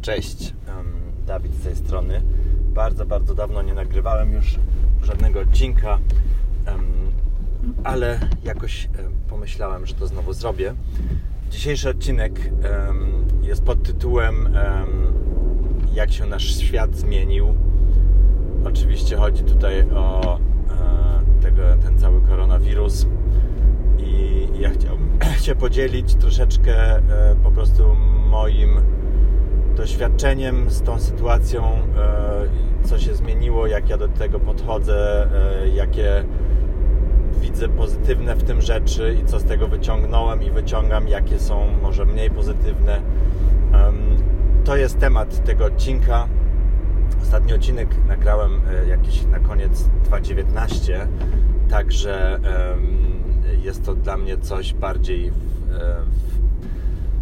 Cześć, Dawid z tej strony. Bardzo, bardzo dawno nie nagrywałem już żadnego odcinka, ale jakoś pomyślałem, że to znowu zrobię. Dzisiejszy odcinek jest pod tytułem Jak się nasz świat zmienił. Oczywiście chodzi tutaj o e, tego, ten cały koronawirus i ja chciałbym się podzielić troszeczkę e, po prostu moim doświadczeniem z tą sytuacją, e, co się zmieniło, jak ja do tego podchodzę, e, jakie widzę pozytywne w tym rzeczy i co z tego wyciągnąłem i wyciągam, jakie są może mniej pozytywne. To jest temat tego odcinka. Ostatni odcinek nagrałem e, jakiś na koniec 2019, także jest to dla mnie coś bardziej w,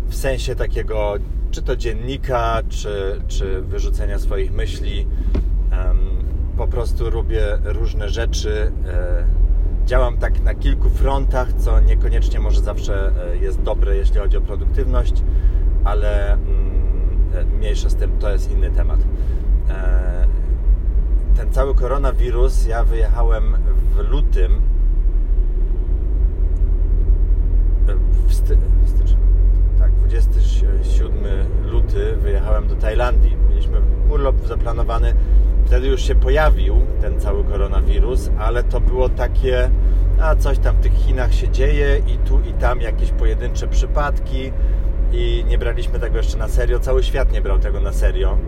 w, w sensie takiego czy to dziennika, czy, czy wyrzucenia swoich myśli. Po prostu robię różne rzeczy. E, działam tak na kilku frontach, co niekoniecznie może zawsze e, jest dobre, jeśli chodzi o produktywność, ale mm, e, mniejsza z tym, to jest inny temat. Ten cały koronawirus, ja wyjechałem w lutym w, sty, w styczniu, wyjechałem do Tajlandii. Mieliśmy urlop zaplanowany. Wtedy już się pojawił ten cały koronawirus, ale to było takie, a coś tam w tych Chinach się dzieje i tu i tam jakieś pojedyncze przypadki i nie braliśmy tego jeszcze na serio. Cały świat nie brał tego na serio.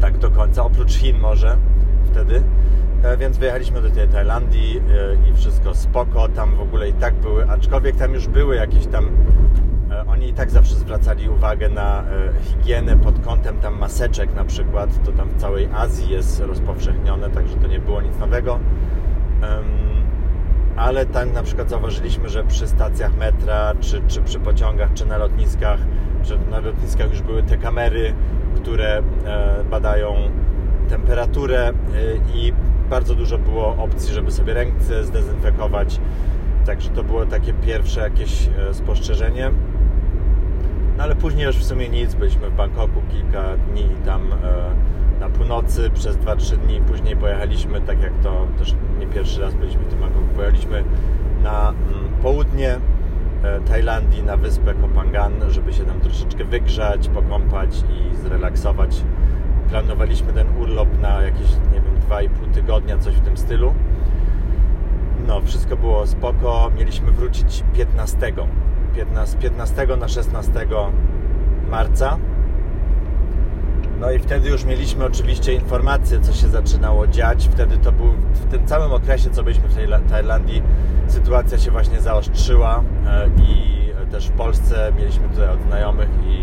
Tak do końca, oprócz Chin może wtedy. E, więc wyjechaliśmy do tej Tajlandii e, i wszystko spoko. Tam w ogóle i tak były, aczkolwiek tam już były jakieś tam oni i tak zawsze zwracali uwagę na e, higienę pod kątem tam maseczek na przykład. To tam w całej Azji jest rozpowszechnione, także to nie było nic nowego. Ale tam na przykład zauważyliśmy, że przy stacjach metra, czy, czy przy pociągach, czy na lotniskach, że na lotniskach już były te kamery, które e, badają temperaturę i bardzo dużo było opcji, żeby sobie ręce zdezynfekować. Także to było takie pierwsze jakieś spostrzeżenie. No ale później już w sumie nic, byliśmy w Bangkoku kilka dni tam e, na północy przez 2-3 dni, później pojechaliśmy, tak jak to też nie pierwszy raz byliśmy w tym Bangkoku, pojechaliśmy na mm, południe e, Tajlandii, na wyspę Kopangan, żeby się tam troszeczkę wygrzać, pokąpać i zrelaksować. Planowaliśmy ten urlop na jakieś, nie wiem, 2,5 tygodnia, coś w tym stylu. No, wszystko było spoko. Mieliśmy wrócić 15 15, 15 na 16 marca. No i wtedy już mieliśmy oczywiście informacje, co się zaczynało dziać. Wtedy to był w tym całym okresie, co byliśmy w Tajlandii, sytuacja się właśnie zaostrzyła e, i też w Polsce mieliśmy tutaj od znajomych i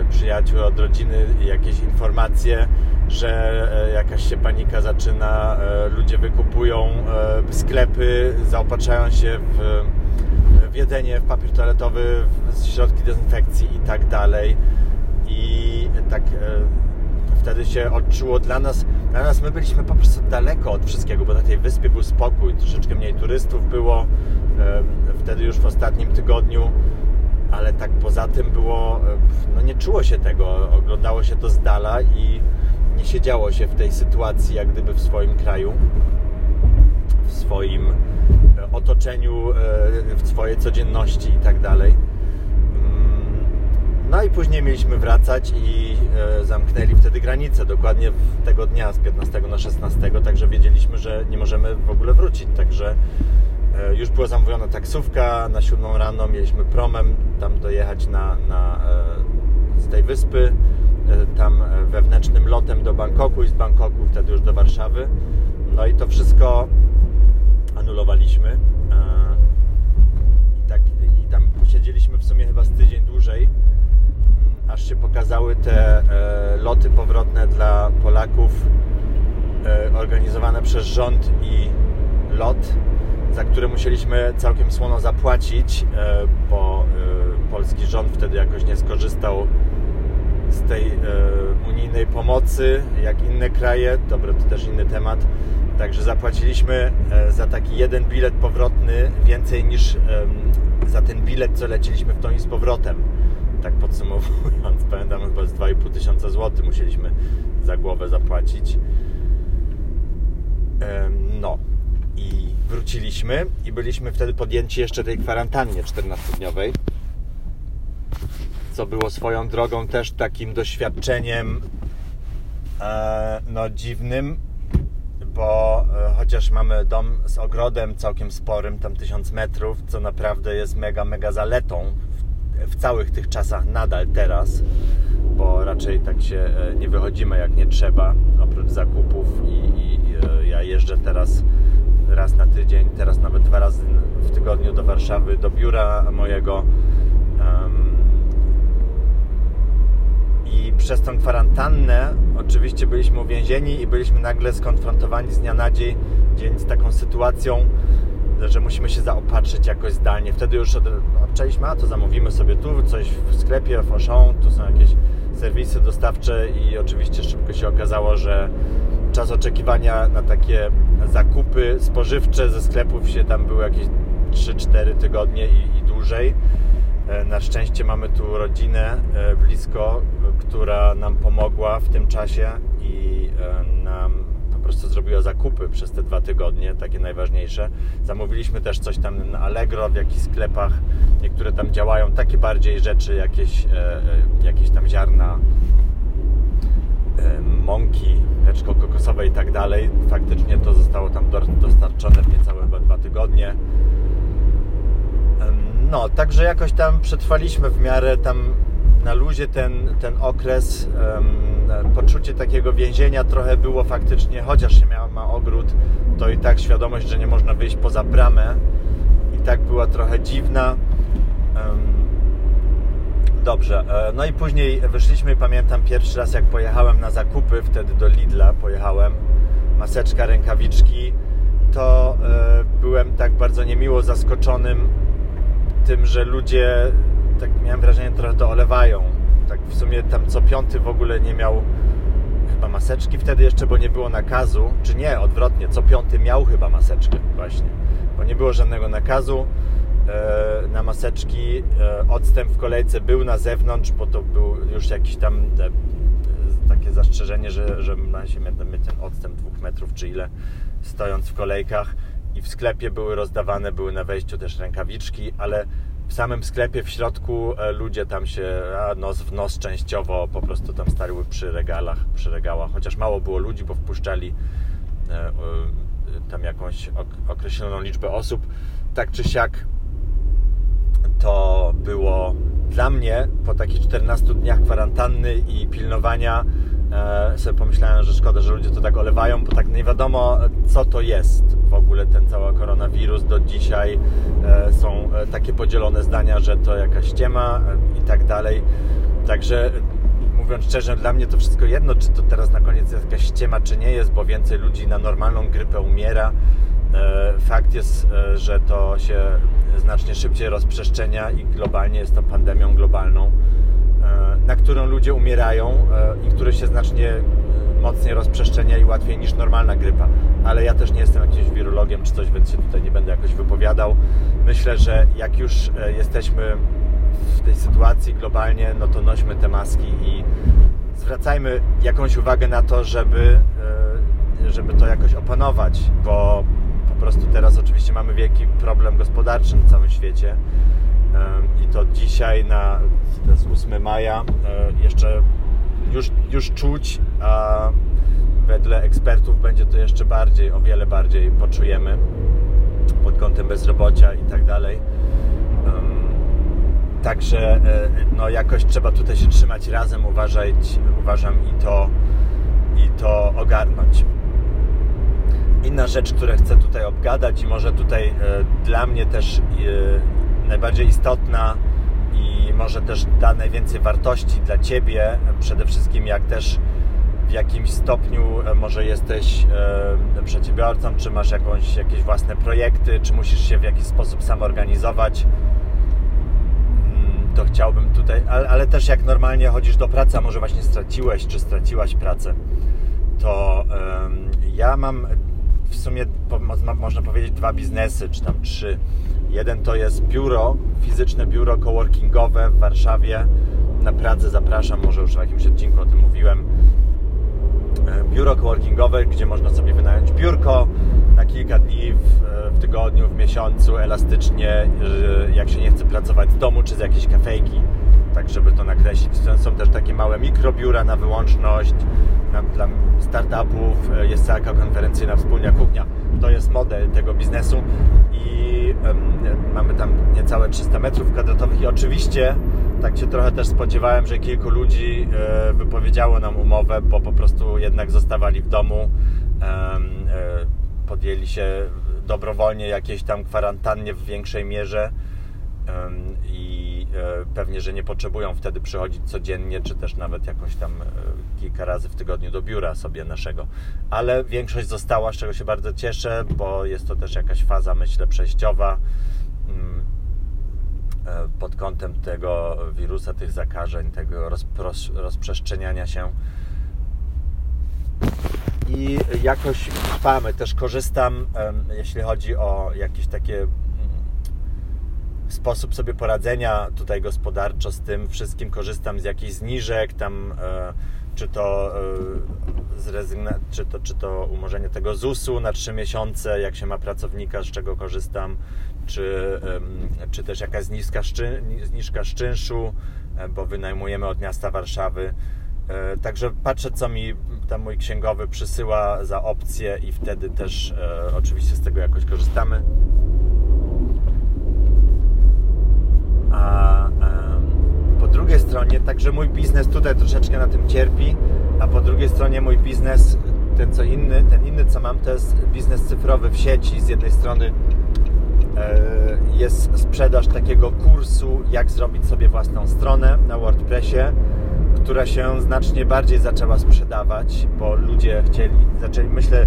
e, przyjaciół, od rodziny jakieś informacje, że e, jakaś się panika zaczyna, ludzie wykupują sklepy, zaopatrzają się w w jedzenie, w papier toaletowy, w środki dezynfekcji i tak dalej. I tak e, wtedy się odczuło dla nas, dla nas my byliśmy po prostu daleko od wszystkiego, bo na tej wyspie był spokój, troszeczkę mniej turystów było e, wtedy już w ostatnim tygodniu, ale tak poza tym było, e, no nie czuło się tego, oglądało się to z dala i nie siedziało się w tej sytuacji jak gdyby w swoim kraju, w swoim otoczeniu, e, w swojej codzienności i tak dalej. Mm, no i później mieliśmy wracać i e, zamknęli wtedy granice, dokładnie tego dnia z 15 na 16, także wiedzieliśmy, że nie możemy w ogóle wrócić, także e, już była zamówiona taksówka, na 7 rano mieliśmy promem tam dojechać na, na, z tej wyspy, tam wewnętrznym lotem do Bangkoku i z Bangkoku wtedy już do Warszawy. No i to wszystko anulowaliśmy. E, I, tak, I tam posiedzieliśmy w sumie chyba z tydzień dłużej, mm, aż się pokazały te e, loty powrotne dla Polaków organizowane przez rząd i LOT, za które musieliśmy całkiem słono zapłacić, bo polski rząd wtedy jakoś nie skorzystał z tej unijnej pomocy, jak inne kraje. Dobra, to też inny temat Także zapłaciliśmy e, za taki jeden bilet powrotny więcej niż za ten bilet, co leciliśmy w tą i z powrotem. Tak podsumowując, pamiętam chyba z 2,5 tysiąca złotych musieliśmy za głowę zapłacić. No i wróciliśmy i byliśmy wtedy podjęci jeszcze tej kwarantannie 14-dniowej co było swoją drogą też takim doświadczeniem e, no dziwnym, bo e, chociaż mamy dom z ogrodem całkiem sporym, tam 1000 metrów, co naprawdę jest mega, mega zaletą w, w całych tych czasach nadal teraz, bo raczej tak się e, nie wychodzimy jak nie trzeba, oprócz zakupów i, i, i ja jeżdżę teraz raz na tydzień, teraz nawet dwa razy w tygodniu do Warszawy, do biura mojego. Um, i przez tę kwarantannę oczywiście byliśmy uwięzieni i byliśmy nagle skonfrontowani z dnia na dzień, dzień z taką sytuacją, że musimy się zaopatrzyć jakoś zdalnie. Wtedy już odczęliśmy, a to zamówimy sobie tu coś w sklepie, w Auchan, tu są jakieś serwisy dostawcze i oczywiście szybko się okazało, że czas oczekiwania na takie zakupy spożywcze ze sklepów się tam były jakieś 3-4 tygodnie i, i dłużej E, na szczęście mamy tu rodzinę e, blisko, która nam pomogła w tym czasie i e, nam po prostu zrobiła zakupy przez te dwa tygodnie, takie najważniejsze. Zamówiliśmy też coś tam na Allegro, w jakichś sklepach, niektóre tam działają, takie bardziej rzeczy, jakieś, jakieś tam ziarna, mąki, leczko kokosowe i tak dalej. Faktycznie to zostało tam dostarczone w niecałe chyba dwa tygodnie. No, także jakoś tam przetrwaliśmy w miarę tam na luzie ten, ten okres. Um, poczucie takiego więzienia trochę było faktycznie, chociaż się miała ma ogród, to i tak świadomość, że nie można wyjść poza bramę i tak była trochę dziwna. Um, dobrze, e, no i później wyszliśmy, pamiętam pierwszy raz jak pojechałem na zakupy, wtedy do Lidla pojechałem, maseczka, rękawiczki, to e, byłem tak bardzo niemiło zaskoczonym tym, że ludzie, tak miałem wrażenie, trochę to olewają. Tak w sumie tam co piąty w ogóle nie miał chyba maseczki wtedy jeszcze, bo nie było nakazu, czy nie, odwrotnie, co piąty miał chyba maseczkę właśnie, bo nie było żadnego nakazu e, na maseczki. E, odstęp w kolejce był na zewnątrz, bo to był już jakiś tam e, takie zastrzeżenie, że, że ma się ten odstęp dwóch metrów czy ile stojąc w kolejkach i w sklepie były rozdawane, były na wejściu też rękawiczki, ale w samym sklepie, w środku e, ludzie tam się a, nos w nos częściowo po prostu tam stariły przy regalach, przy regałach, chociaż mało było ludzi, bo wpuszczali e, tam jakąś określoną liczbę osób. Tak czy siak to było dla mnie po takich 14 dniach kwarantanny i pilnowania e, sobie pomyślałem, że szkoda, że ludzie to tak olewają, bo tak nie wiadomo co to jest w ogóle ten cały koronawirus. Do dzisiaj e, są e, takie podzielone zdania, że to jakaś ściema i tak dalej. Także mówiąc szczerze, dla mnie to wszystko jedno, czy to teraz na koniec jest jakaś ściema, czy nie jest, bo więcej ludzi na normalną grypę umiera. E, fakt jest, e, że to się znacznie szybciej rozprzestrzenia i globalnie jest to pandemią globalną na którą ludzie umierają e, i które się znacznie e, mocniej rozprzestrzenia i łatwiej niż normalna grypa. Ale ja też nie jestem jakimś wirologiem czy coś, więc się tutaj nie będę jakoś wypowiadał. Myślę, że jak już e, jesteśmy w tej sytuacji globalnie, no to nośmy te maski i zwracajmy jakąś uwagę na to, żeby, żeby to jakoś opanować, bo prostu teraz oczywiście mamy wielki problem gospodarczy na całym świecie i to dzisiaj na to jest 8 maja e, jeszcze już, już czuć, a wedle ekspertów będzie to jeszcze bardziej, o wiele bardziej poczujemy pod kątem bezrobocia i tak dalej. Także e, no, jakoś trzeba tutaj się trzymać razem, uważać, uważam i to, i to ogarnąć. Inna rzecz, którą chcę tutaj obgadać i może tutaj e, dla mnie też najbardziej istotna i może też da najwięcej wartości dla Ciebie, przede wszystkim jak też w jakimś stopniu e, może jesteś e, przedsiębiorcą, czy masz jakąś, jakieś własne projekty, czy musisz się w jakiś sposób samorganizować, mm, to chciałbym tutaj, ale, ale, też jak normalnie chodzisz do pracy, a może właśnie straciłeś, czy straciłaś pracę, to ja mam w sumie, można powiedzieć, dwa biznesy, czy tam trzy. Jeden to jest biuro, fizyczne biuro coworkingowe w Warszawie na Pradze zapraszam, może już w jakimś odcinku o tym mówiłem. E, biuro coworkingowe, gdzie można sobie wynająć biurko na kilka dni w, w tygodniu, w miesiącu, elastycznie, jak się nie chce pracować z domu czy z jakiejś kafejki tak żeby to nakreślić. Są też takie małe mikrobiura na wyłączność, na, dla startupów, e, jest cała konferencyjna wspólna kuchnia. To jest model tego biznesu i um, mamy tam niecałe 300 metrów kwadratowych i oczywiście tak się trochę też spodziewałem, że kilku ludzi e, wypowiedziało nam umowę, bo po prostu jednak zostawali w domu, e, podjęli się dobrowolnie jakiejś tam kwarantannie w większej mierze i e, pewnie, że nie potrzebują wtedy przychodzić codziennie, czy też nawet jakoś tam e, kilka razy w tygodniu do biura sobie naszego. Ale większość została, z czego się bardzo cieszę, bo jest to też jakaś faza, myślę, przejściowa mm, e, pod kątem tego wirusa, tych zakażeń, tego rozprzestrzeniania się. I jakoś trwamy. Też korzystam, jeśli chodzi o jakieś takie sposób sobie poradzenia tutaj gospodarczo z tym wszystkim. Korzystam z jakichś zniżek, tam e, czy to, e, zrezygna- czy, to, czy to umorzenie tego ZUS-u na 3 miesiące, jak się ma pracownika, z czego korzystam, czy, czy też jakaś zniżka, szczy, zniżka czynszu, e, bo wynajmujemy od miasta Warszawy. Także patrzę, co mi tam mój księgowy przysyła za opcje i wtedy też oczywiście z tego jakoś korzystamy. A po drugiej stronie, także mój biznes tutaj troszeczkę na tym cierpi, a po drugiej stronie mój biznes, ten co inny, ten inny co mam, to jest biznes cyfrowy w sieci. Z jednej strony e, jest sprzedaż takiego kursu, jak zrobić sobie własną stronę na WordPressie, która się znacznie bardziej zaczęła sprzedawać, bo ludzie chcieli, zaczęli, myślę,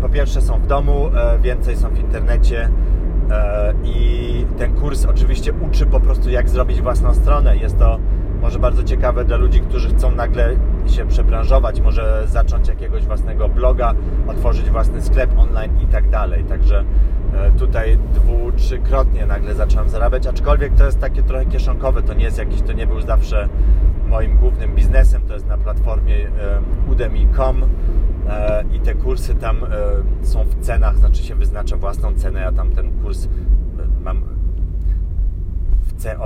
po pierwsze są w domu, e, więcej są w internecie, I ten kurs oczywiście uczy po prostu, jak zrobić własną stronę. Jest to może bardzo ciekawe dla ludzi, którzy chcą nagle się przebranżować, może zacząć jakiegoś własnego bloga, otworzyć własny sklep online i tak dalej. Także e, tutaj dwu, trzykrotnie nagle zacząłem zarabiać, aczkolwiek to jest takie trochę kieszonkowe, to nie jest jakiś, to nie był zawsze moim głównym biznesem, to jest na platformie e, udemy.com E, i te kursy tam e, są w cenach, znaczy się wyznacza własną cenę, ja tam ten kurs e, mam w cen,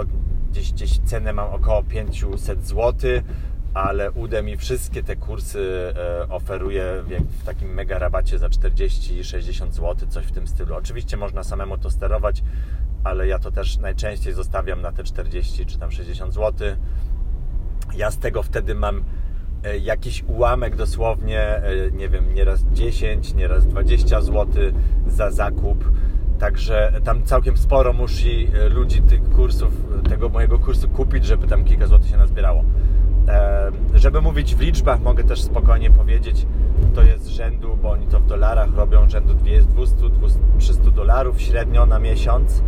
gdzieś, gdzieś cenę mam około 500 zł, ale Udemy wszystkie te kursy oferuje w takim mega rabacie za 40-60 zł, coś w tym stylu. Oczywiście można samemu to sterować, ale ja to też najczęściej zostawiam na te 40 czy tam 60 zł. Ja z tego wtedy mam E, jakiś ułamek dosłownie, e, nie wiem, nieraz 10, nieraz 20 zł za zakup. Także tam całkiem sporo musi e, ludzi tych kursów, tego mojego kursu kupić, żeby tam kilka złotych się nazbierało. Żeby mówić w liczbach, mogę też spokojnie powiedzieć, to jest rzędu, bo oni to w dolarach robią, rzędu 200-300 dolarów średnio na miesiąc.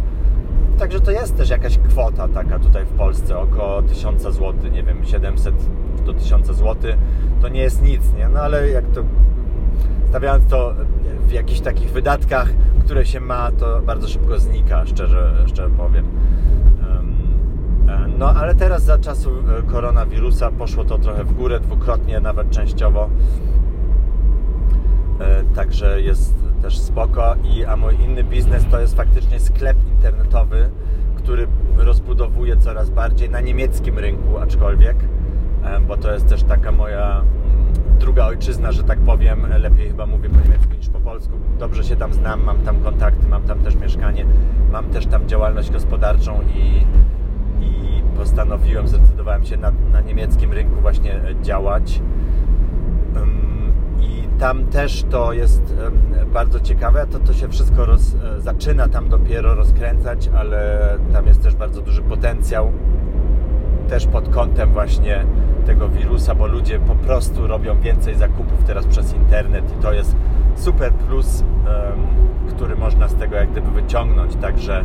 Także to jest też jakaś kwota taka tutaj w Polsce, około 1000 zł, nie wiem, 700 do 1000 zł, to nie jest nic, nie? No ale jak to stawiając to w jakichś takich wydatkach, które się ma, to bardzo szybko znika, szczerze, szczerze powiem. E, no ale teraz za czasu e, koronawirusa poszło to trochę w górę, dwukrotnie, nawet częściowo. E, także jest też spoko. I, a mój inny biznes to jest faktycznie sklep internetowy, który rozbudowuje coraz bardziej na niemieckim rynku, aczkolwiek bo to jest też taka moja mm, druga ojczyzna, że tak powiem, lepiej chyba mówię po niemiecku niż po polsku. Dobrze się tam znam, mam tam kontakty, mam tam też mieszkanie, mam też tam działalność gospodarczą i, i postanowiłem, zdecydowałem się na, na niemieckim rynku właśnie działać. I tam też to jest bardzo ciekawe, to, to się wszystko roz, e, zaczyna tam dopiero rozkręcać, ale tam jest też bardzo duży potencjał też pod kątem właśnie tego wirusa, bo ludzie po prostu robią więcej zakupów teraz przez internet i to jest super plus, który można z tego jak gdyby wyciągnąć. Także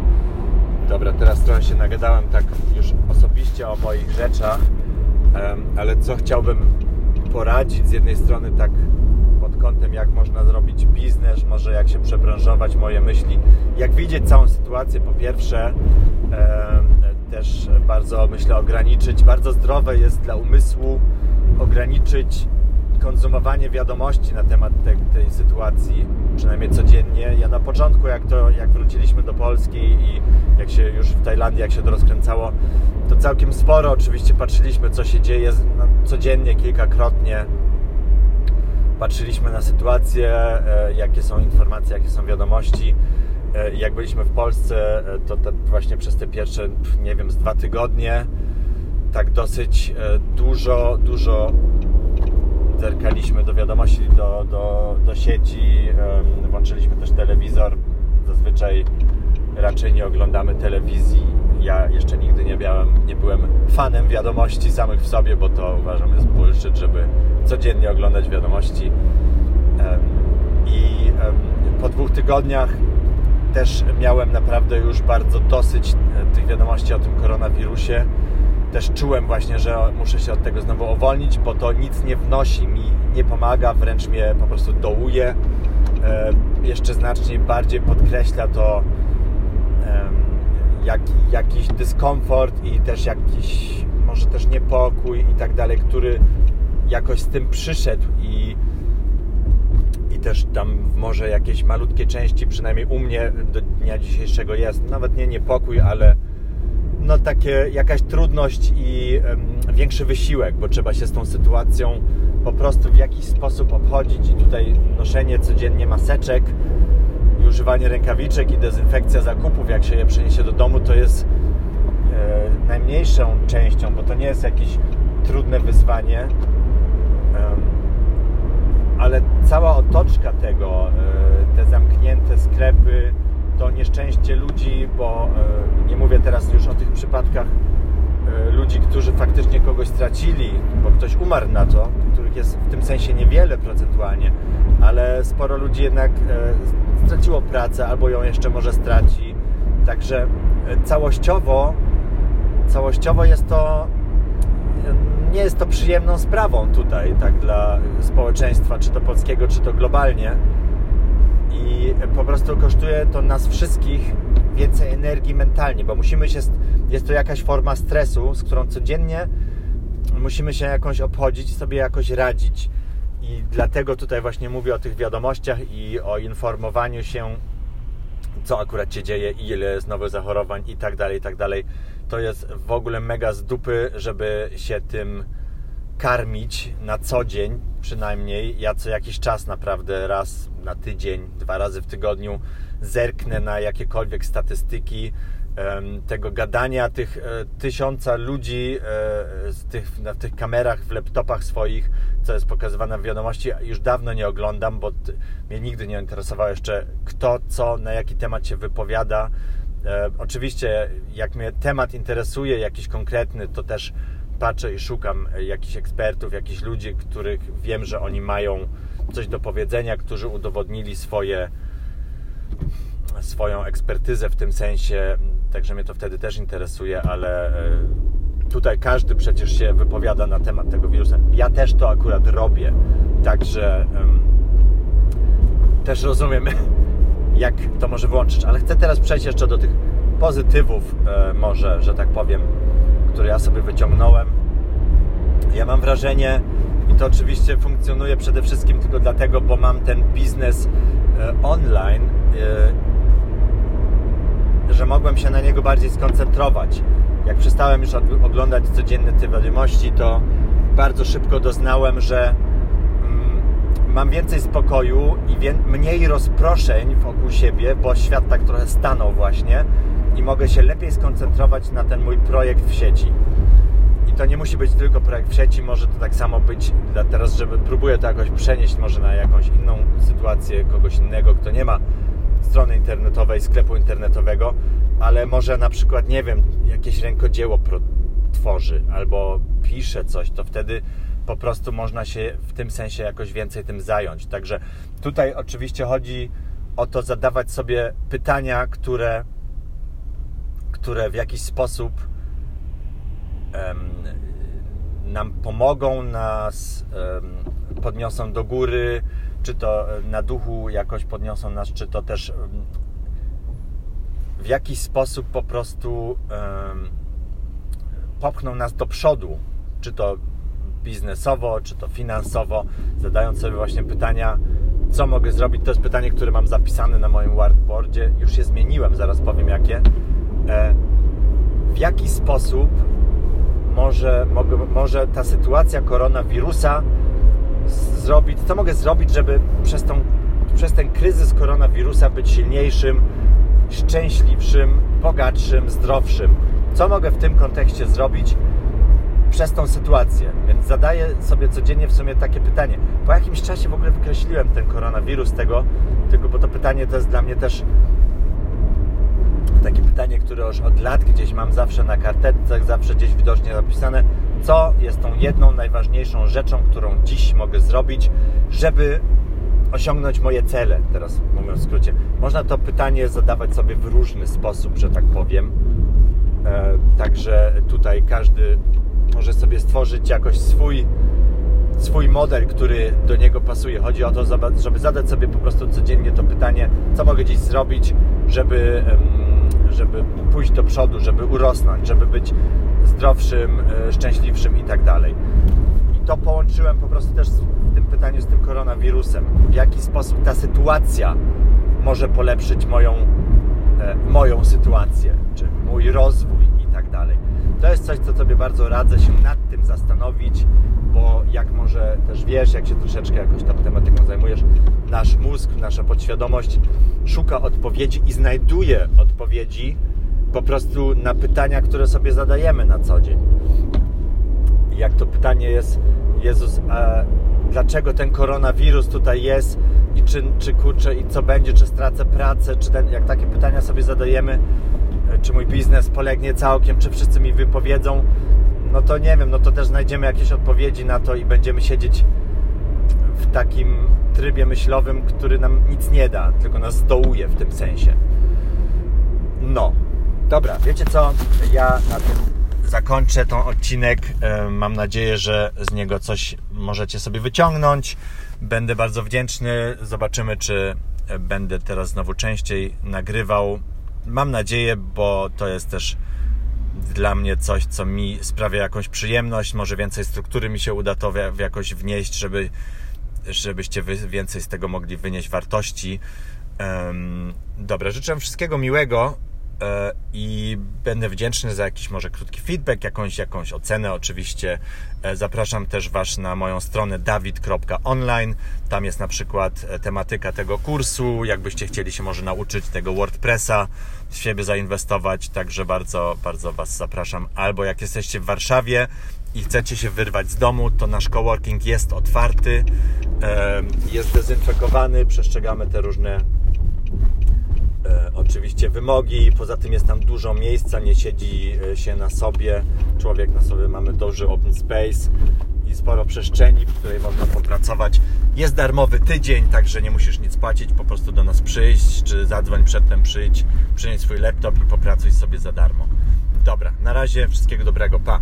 dobra, teraz trochę się nagadałem tak już osobiście o moich rzeczach, ale co chciałbym poradzić z jednej strony tak pod kątem jak można zrobić biznes, może jak się przebranżować, moje myśli, jak widzieć całą sytuację. Po pierwsze też bardzo, myślę, ograniczyć. Bardzo zdrowe jest dla umysłu ograniczyć konsumowanie wiadomości na temat tej, tej sytuacji, przynajmniej codziennie. Ja na początku, jak, to, jak wróciliśmy do Polski i jak się już w Tajlandii, jak się to rozkręcało, to całkiem sporo oczywiście patrzyliśmy, co się dzieje no, codziennie, kilkakrotnie. Patrzyliśmy na sytuację, e, jakie są informacje, jakie są wiadomości. E, jak byliśmy w Polsce, e, to te, właśnie przez te pierwsze, nie wiem, z dwa tygodnie tak dosyć dużo, dużo zerkaliśmy do wiadomości, do, do, do sieci, włączyliśmy też telewizor. Zazwyczaj raczej nie oglądamy telewizji. Ja jeszcze nigdy nie, miałem, nie byłem fanem wiadomości samych w sobie, bo to uważam jest bullshit, żeby codziennie oglądać wiadomości. I po dwóch tygodniach też miałem naprawdę już bardzo dosyć e, tych wiadomości o tym koronawirusie też czułem właśnie, że muszę się od tego znowu uwolnić, bo to nic nie wnosi mi, nie pomaga, wręcz mnie po prostu dołuje. E, jeszcze znacznie bardziej podkreśla to jak, jakiś dyskomfort i też jakiś może też niepokój i tak dalej, który jakoś z tym przyszedł i, i też tam może jakieś malutkie części, przynajmniej u mnie do dnia dzisiejszego jest, nawet nie niepokój, ale no takie jakaś trudność i um, większy wysiłek, bo trzeba się z tą sytuacją po prostu w jakiś sposób obchodzić. I tutaj noszenie codziennie maseczek i używanie rękawiczek i dezynfekcja zakupów, jak się je przyniesie do domu, to jest e, najmniejszą częścią, bo to nie jest jakieś trudne wyzwanie, ale cała otoczka tego, e, te zamknięte sklepy, to nieszczęście ludzi, bo e, nie mówię teraz już o tych przypadkach e, ludzi, którzy faktycznie kogoś stracili, bo ktoś umarł na to, których jest w tym sensie niewiele procentualnie, ale sporo ludzi jednak straciło pracę albo ją jeszcze może straci. Także całościowo całościowo jest to nie jest to przyjemną sprawą tutaj, tak dla społeczeństwa, czy to polskiego, czy to globalnie i po prostu kosztuje to nas wszystkich więcej energii mentalnie, bo musimy się, jest to jakaś forma stresu, z którą codziennie musimy się jakąś obchodzić, sobie jakoś radzić. I dlatego tutaj właśnie mówię o tych wiadomościach i o informowaniu się, co akurat się dzieje, ile jest nowych zachorowań i tak dalej, i tak dalej. To jest w ogóle mega z dupy, żeby się tym karmić na co dzień przynajmniej. Ja co jakiś czas naprawdę raz na tydzień, dwa razy w tygodniu zerknę na jakiekolwiek statystyki tego gadania tych e, tysiąca ludzi e, tych, na tych kamerach w laptopach swoich, co jest pokazywane w wiadomości, już dawno nie oglądam, bo mnie nigdy nie interesowało jeszcze kto, co, na jaki temat się wypowiada. E, oczywiście, jak mnie temat interesuje, jakiś konkretny, to też patrzę i szukam jakichś ekspertów, jakichś ludzi, których wiem, że oni mają coś do powiedzenia, którzy udowodnili swoje, swoją ekspertyzę w tym sensie, także mnie to wtedy też interesuje, ale e, tutaj każdy przecież się wypowiada na temat tego wirusa. Ja też to akurat robię, także też rozumiem, jak to może włączyć, ale chcę teraz przejść jeszcze do tych pozytywów, e, może, że tak powiem, które ja sobie wyciągnąłem. Ja mam wrażenie, i to oczywiście funkcjonuje przede wszystkim tylko dlatego, bo mam ten biznes e, online, e, że mogłem się na niego bardziej skoncentrować. Jak przestałem już oglądać codzienne te wiadomości, to bardzo szybko doznałem, że mam więcej spokoju i mniej rozproszeń wokół siebie, bo świat tak trochę stanął właśnie i mogę się lepiej skoncentrować na ten mój projekt w sieci. I to nie musi być tylko projekt w sieci, może to tak samo być teraz, żeby próbuję to jakoś przenieść może na jakąś inną sytuację kogoś innego, kto nie ma strony internetowej, sklepu internetowego, ale może na przykład, nie wiem, jakieś rękodzieło tworzy albo pisze coś, to wtedy po prostu można się w tym sensie jakoś więcej tym zająć. Także tutaj oczywiście chodzi o to zadawać sobie pytania, które które w jakiś sposób um, nam pomogą, nas um, podniosą do góry, czy to na duchu jakoś podniosą nas, czy to też um, w jakiś sposób po prostu popchną nas do przodu, czy to biznesowo, czy to finansowo, zadając sobie właśnie pytania, co mogę zrobić. To jest pytanie, które mam zapisane na moim whiteboardzie. Już je zmieniłem, zaraz powiem jakie. E, w jaki sposób może, mogę, może ta sytuacja koronawirusa zrobić, co mogę zrobić, żeby przez, tą, przez ten kryzys koronawirusa być silniejszym, szczęśliwszym, bogatszym, zdrowszym. Co mogę w tym kontekście zrobić przez tą sytuację? Więc zadaję sobie codziennie w sumie takie pytanie. Po jakimś czasie w ogóle wykreśliłem ten koronawirus tego, tego bo to pytanie to jest dla mnie też takie pytanie, które już od lat gdzieś mam zawsze na karteczce, zawsze gdzieś widocznie zapisane. Co jest tą jedną najważniejszą rzeczą, którą dziś mogę zrobić, żeby osiągnąć moje cele? Teraz mówiąc w skrócie. Można to pytanie zadawać sobie w różny sposób, że tak powiem. E, także tutaj każdy może sobie stworzyć jakoś swój swój model, który do niego pasuje. Chodzi o to, żeby zadać sobie po prostu codziennie to pytanie, co mogę dziś zrobić, żeby żeby pójść do przodu, żeby urosnąć, żeby być zdrowszym, e, szczęśliwszym i tak dalej. I to połączyłem po prostu też w tym pytaniu z tym koronawirusem. W jaki sposób ta sytuacja może polepszyć moją, e, moją sytuację, czy mój rozwój. To jest coś, co Tobie bardzo radzę się nad tym zastanowić, bo jak może też wiesz, jak się troszeczkę jakoś tam tematyką zajmujesz, nasz mózg, nasza podświadomość szuka odpowiedzi i znajduje odpowiedzi po prostu na pytania, które sobie zadajemy na co dzień. Jak to pytanie jest, Jezus, a dlaczego ten koronawirus tutaj jest i czy, czy kurczę, i co będzie, czy stracę pracę, czy ten, jak takie pytania sobie zadajemy, czy mój biznes polegnie całkiem, czy wszyscy mi wypowiedzą, no to nie wiem, no to też znajdziemy jakieś odpowiedzi na to i będziemy siedzieć w takim trybie myślowym, który nam nic nie da, tylko nas dołuje w tym sensie. No, dobra, wiecie co? Ja na tym zakończę ten odcinek. E, mam nadzieję, że z niego coś możecie sobie wyciągnąć. Będę bardzo wdzięczny. Zobaczymy, czy będę teraz znowu częściej nagrywał. Mam nadzieję, bo to jest też dla mnie coś, co mi sprawia jakąś przyjemność. Może więcej struktury mi się uda to w jakoś wnieść, żeby, żebyście wy więcej z tego mogli wynieść wartości. Um, dobra, życzę wszystkiego miłego i będę wdzięczny za jakiś może krótki feedback, jakąś, jakąś ocenę oczywiście. E, zapraszam też Was na moją stronę dawid.online. Tam jest na przykład e, tematyka tego kursu, jakbyście chcieli się może nauczyć tego WordPressa, w siebie zainwestować, także bardzo, bardzo Was zapraszam. Albo jak jesteście w Warszawie i chcecie się wyrwać z domu, to nasz coworking jest otwarty, jest dezynfekowany, przestrzegamy te różne E, oczywiście wymogi, poza tym jest tam dużo miejsca, nie siedzi e, się na sobie, człowiek na sobie, mamy duży open space i sporo przestrzeni, w której można popracować. Jest darmowy tydzień, także nie musisz nic płacić, po prostu do nas przyjść, czy zadzwoń przedtem, przyjdź, przynieś swój laptop i popracuj sobie za darmo. Dobra, na razie wszystkiego dobrego, pa!